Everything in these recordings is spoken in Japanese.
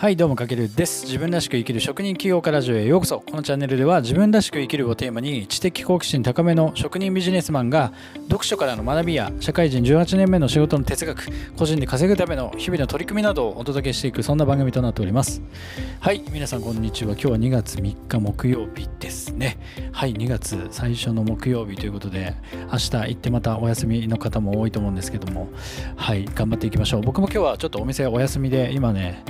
はいどうもかけるです。自分らしく生きる職人起業家ラジオへようこそ。このチャンネルでは自分らしく生きるをテーマに知的好奇心高めの職人ビジネスマンが読書からの学びや社会人18年目の仕事の哲学個人で稼ぐための日々の取り組みなどをお届けしていくそんな番組となっております。はい皆さんこんにちは。今日は2月3日木曜日ですね。はい2月最初の木曜日ということで明日行ってまたお休みの方も多いと思うんですけども。はい頑張っていきましょう。僕も今日はちょっとお店お休みで今ね、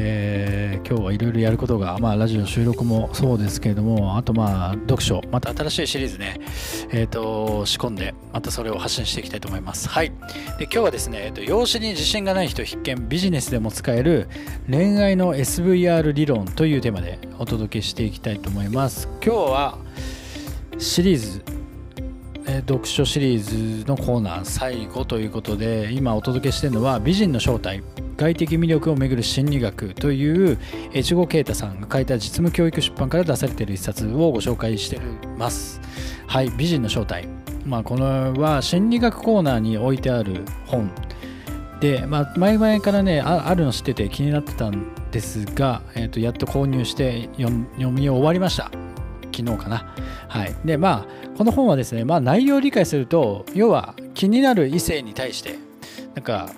えー、今日はいろいろやることが、まあ、ラジオ収録もそうですけれどもあとまあ読書また新しいシリーズねえ、ー、と仕込んでまたそれを発信していきたいと思います。はい。で今日はですね、えーと、養子に自信がない人必見ビジネスでも使える恋愛の SVR 理論というテーマでお届けしていきたいと思います。今日はシリーズ読書シリーズのコーナー最後ということで今お届けしてるのは美人の正体。外的魅力をめぐる心理学。という越後啓太さんが書いた実務教育出版から出されている一冊をご紹介しています。はい美人の正体。まあこのは心理学コーナーに置いてある本。で、まあ、前々からねあるの知ってて気になってたんですが、えー、とやっと購入して読み終わりました。昨日かな。はい。で、まあ、この本はですね、まあ、内容を理解すると、要は気になる異性に対して、なんか、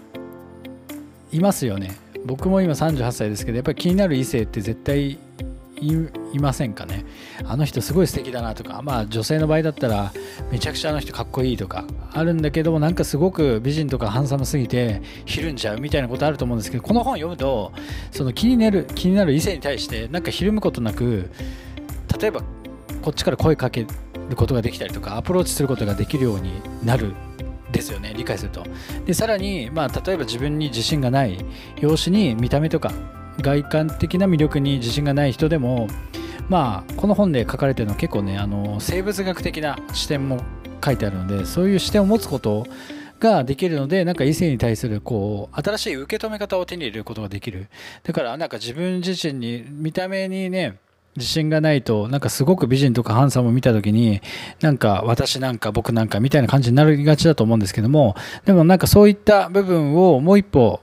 いますよね。僕も今38歳ですけど、やっぱり気になる異性って絶対いませんかねあの人すごい素敵だなとかまあ女性の場合だったらめちゃくちゃあの人かっこいいとかあるんだけどもなんかすごく美人とかハンサムすぎてひるんじゃうみたいなことあると思うんですけどこの本読むとその気になる気になる異性に対してなんかひるむことなく例えばこっちから声かけることができたりとかアプローチすることができるようになるですよね理解すると。でさらに、まあ、例えば自分に自信がない容姿に見た目とか外観的な魅力に自信がない人でもまあこの本で書かれてるのは結構ねあの生物学的な視点も書いてあるのでそういう視点を持つことができるのでなんか異性に対するこう新しい受け止め方を手に入れることができる。だからなんか自分自身に見た目にね自信がないとなんかすごく美人とかハンサムを見た時になんか私なんか僕なんかみたいな感じになりがちだと思うんですけどもでもなんかそういった部分をもう一歩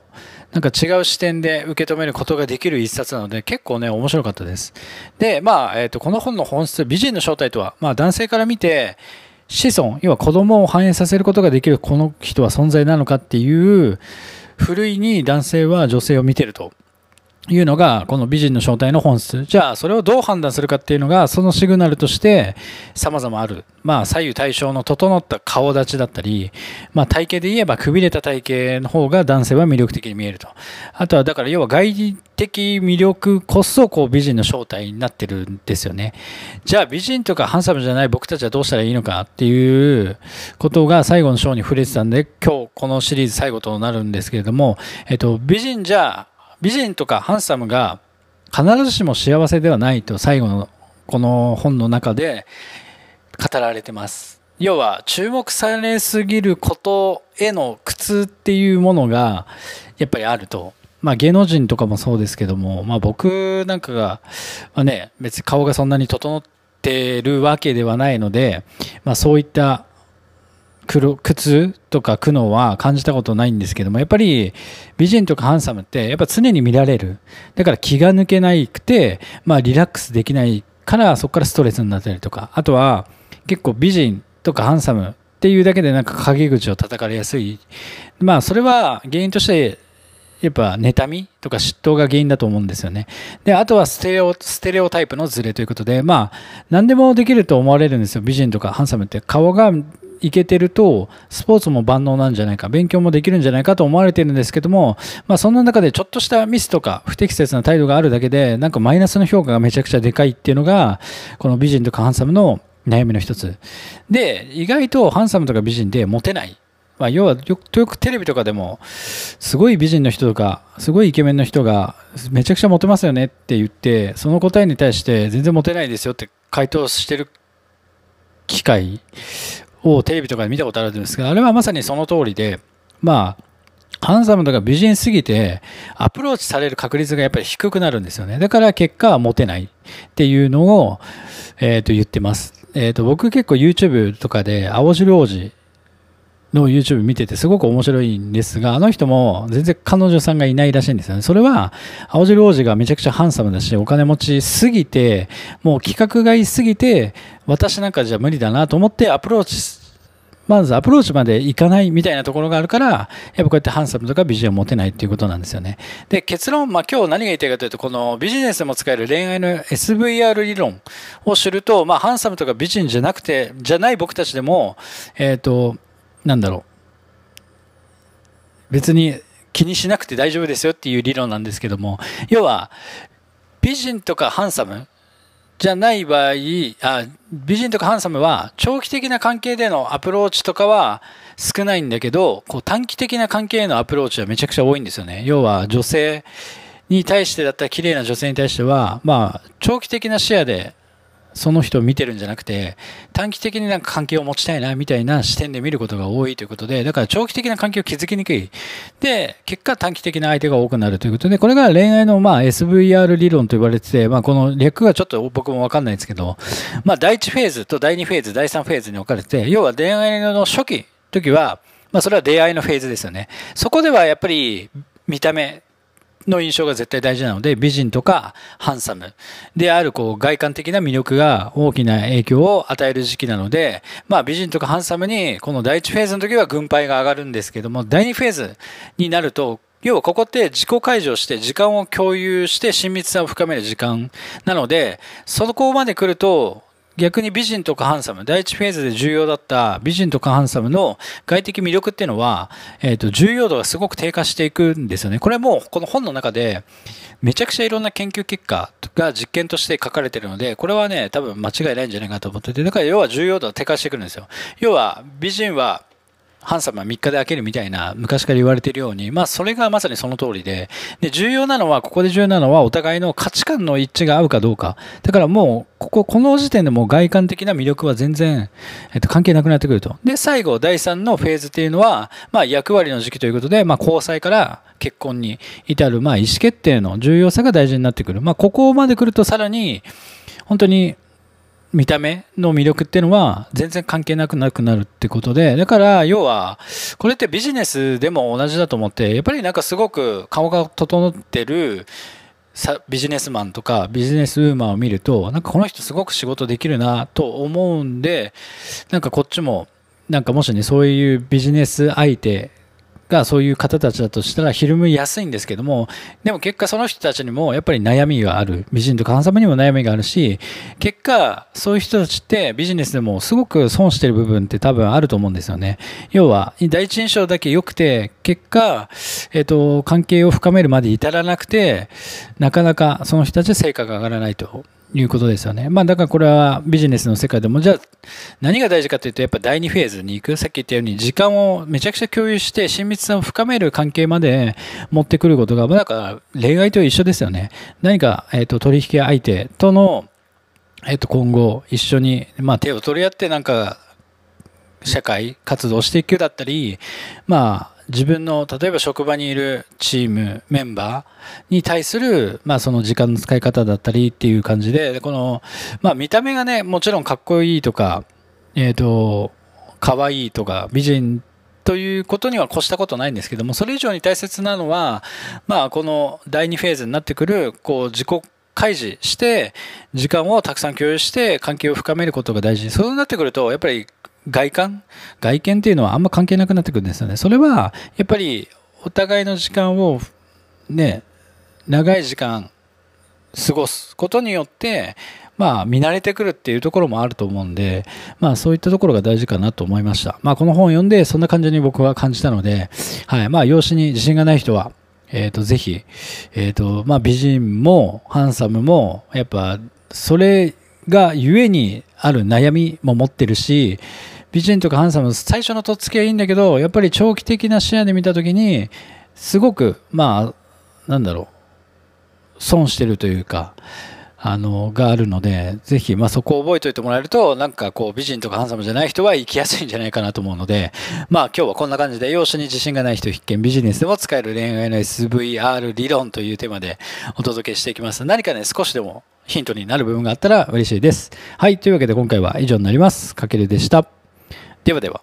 なんか違う視点で受け止めることができる一冊なので結構ね面白かったです。でまあ、えー、とこの本の本質美人の正体とは、まあ、男性から見て子孫要は子供を繁栄させることができるこの人は存在なのかっていうふるいに男性は女性を見てると。いうのが、この美人の正体の本質。じゃあ、それをどう判断するかっていうのが、そのシグナルとして様々ある。まあ、左右対称の整った顔立ちだったり、まあ、体型で言えば、くびれた体型の方が男性は魅力的に見えると。あとは、だから、要は外的魅力こそ、こう、美人の正体になってるんですよね。じゃあ、美人とかハンサムじゃない僕たちはどうしたらいいのかっていうことが最後の章に触れてたんで、今日このシリーズ最後となるんですけれども、えっと、美人じゃ美人とかハンサムが必ずしも幸せではないと最後のこの本の中で語られてます。要は注目されすぎることへの苦痛っていうものがやっぱりあると。まあ芸能人とかもそうですけども、まあ僕なんかが、まあね、別に顔がそんなに整ってるわけではないので、まあそういった苦痛とか苦悩は感じたことないんですけども、やっぱり美人とかハンサムってやっぱ常に見られる。だから気が抜けなくて、まあリラックスできないからそこからストレスになったりとか、あとは結構美人とかハンサムっていうだけでなんか陰口を叩かれやすい。まあそれは原因としてやっぱ妬みとか嫉妬が原因だと思うんですよね。で、あとはステレオ、ステレオタイプのズレということで、まあ、何でもできると思われるんですよ。美人とかハンサムって。顔がいけてると、スポーツも万能なんじゃないか、勉強もできるんじゃないかと思われてるんですけども、まあそんな中でちょっとしたミスとか不適切な態度があるだけで、なんかマイナスの評価がめちゃくちゃでかいっていうのが、この美人とかハンサムの悩みの一つ。で、意外とハンサムとか美人でモテない。まあ、要はよくよくテレビとかでもすごい美人の人とかすごいイケメンの人がめちゃくちゃモテますよねって言ってその答えに対して全然モテないですよって回答してる機会をテレビとかで見たことあるんですが、あれはまさにその通りで、まあ、ハンサムとか美人すぎて、アプローチされる確率がやっぱり低くなるんですよね。だから結果はモテないっていうのを、えっ、ー、と言ってます。えっ、ー、と、僕結構 YouTube とかで青汁王子の YouTube 見ててすごく面白いんですが、あの人も全然彼女さんがいないらしいんですよね。それは、青汁王子がめちゃくちゃハンサムだし、お金持ちすぎて、もう規格外すぎて、私なんかじゃ無理だなと思ってアプローチまずアプローチまでいかないみたいなところがあるから、やっぱこうやってハンサムとかビジョンを持てないっていうことなんですよね。で、結論、まあ今日何が言いたいかというと、このビジネスでも使える恋愛の SVR 理論を知ると、まあハンサムとか美人じゃなくて、じゃない僕たちでも、えっ、ー、と、なんだろう。別に気にしなくて大丈夫ですよっていう理論なんですけども、要は、美人とかハンサムじゃない場合あ、美人とかハンサムは長期的な関係でのアプローチとかは少ないんだけど、こう短期的な関係へのアプローチはめちゃくちゃ多いんですよね。要は女性に対してだったら綺麗な女性に対しては、まあ長期的な視野でその人を見てるんじゃなくて短期的になんか関係を持ちたいなみたいな視点で見ることが多いということでだから長期的な関係を築きにくいで結果短期的な相手が多くなるということでこれが恋愛のまあ SVR 理論と言われてて、まあ、この略がちょっと僕も分かんないんですけど、まあ、第1フェーズと第2フェーズ第3フェーズに分かれて要は恋愛の初期時はまあ、それは出会いのフェーズですよね。そこではやっぱり見た目の印象が絶対大事なので、美人とかハンサム。であるこう外観的な魅力が大きな影響を与える時期なので、まあ美人とかハンサムにこの第1フェーズの時は軍配が上がるんですけども、第2フェーズになると要はここって自己解除して時間を共有して親密さを深める時間なので、そこまで来ると逆に美人とかハンサム、第一フェーズで重要だった美人とかハンサムの外的魅力っていうのは、えっ、と、重要度がすごく低下していくんですよね。これも、この本の中で、めちゃくちゃいろんな研究結果が実験として書かれてるので、これはね、多分間違いないんじゃないかと思ってて、だから要は重要度が低下してくるんですよ。要は、美人はハンサムは3日で開けるみたいな昔から言われているように、まあそれがまさにその通りで、で、重要なのは、ここで重要なのはお互いの価値観の一致が合うかどうか。だからもう、ここ、この時点でもう外観的な魅力は全然、えっと、関係なくなってくると。で、最後、第3のフェーズっていうのは、まあ役割の時期ということで、まあ交際から結婚に至る、まあ意思決定の重要さが大事になってくる。まあここまで来るとさらに、本当に見た目の魅力っていうのは全然関係なくなくなるってことで、だから要は、これってビジネスでも同じだと思って、やっぱりなんかすごく顔が整ってるビジネスマンとかビジネスウーマンを見ると、なんかこの人すごく仕事できるなと思うんで、なんかこっちも、なんかもしね、そういうビジネス相手がそういう方たちだとしたらひるむやすいんですけども、でも結果その人たちにもやっぱり悩みがある。美人とかハンサムにも悩みがあるし、結果そういう人たちってビジネスでもすごく損してる部分って多分あると思うんですよね。要は、第一印象だけ良くて、結果、えっ、ー、と、関係を深めるまで至らなくて、なかなかその人たちは成果が上がらないと。いうことですよね。まあだからこれはビジネスの世界でも、じゃあ何が大事かというと、やっぱ第2フェーズに行く。さっき言ったように時間をめちゃくちゃ共有して親密さを深める関係まで持ってくることが、だから恋愛と一緒ですよね。何か、えっ、ー、と取引相手との、えっ、ー、と今後一緒に、まあ手を取り合ってなんか社会活動していくだったり、まあ自分の例えば職場にいるチームメンバーに対する、まあ、その時間の使い方だったりっていう感じでこの、まあ、見た目がねもちろんかっこいいとか、えっ、ー、と可愛いとか美人ということには越したことないんですけどもそれ以上に大切なのは、まあ、この第2フェーズになってくるこう自己開示して時間をたくさん共有して関係を深めることが大事。そうなってくるとやっぱり外観？外見っていうのはあんま関係なくなってくるんですよね。それは、やっぱりお互いの時間をね、長い時間過ごすことによって、まあ、見慣れてくるっていうところもあると思うんで、まあ、そういったところが大事かなと思いました。まあ、この本を読んで、そんな感じに僕は感じたので、はい。まあ、養子に自信がない人は、えっ、ー、と、ぜひ、えっ、ー、と、まあ、美人も、ハンサムも、やっぱ、それがゆえにある悩みも持ってるし、美人とかハンサム最初のとっつきはいいんだけどやっぱり長期的な視野で見た時にすごくまあなんだろう損してるというかあのがあるのでぜひ、まあ、そこを覚えておいてもらえるとなんかこう美人とかハンサムじゃない人は生きやすいんじゃないかなと思うのでまあ今日はこんな感じで容姿に自信がない人必見ビジネスでも使える恋愛の SVR 理論というテーマでお届けしていきます。何かね少しでもヒントになる部分があったら嬉しいです。はいというわけで今回は以上になります。かけるでした。ではでは。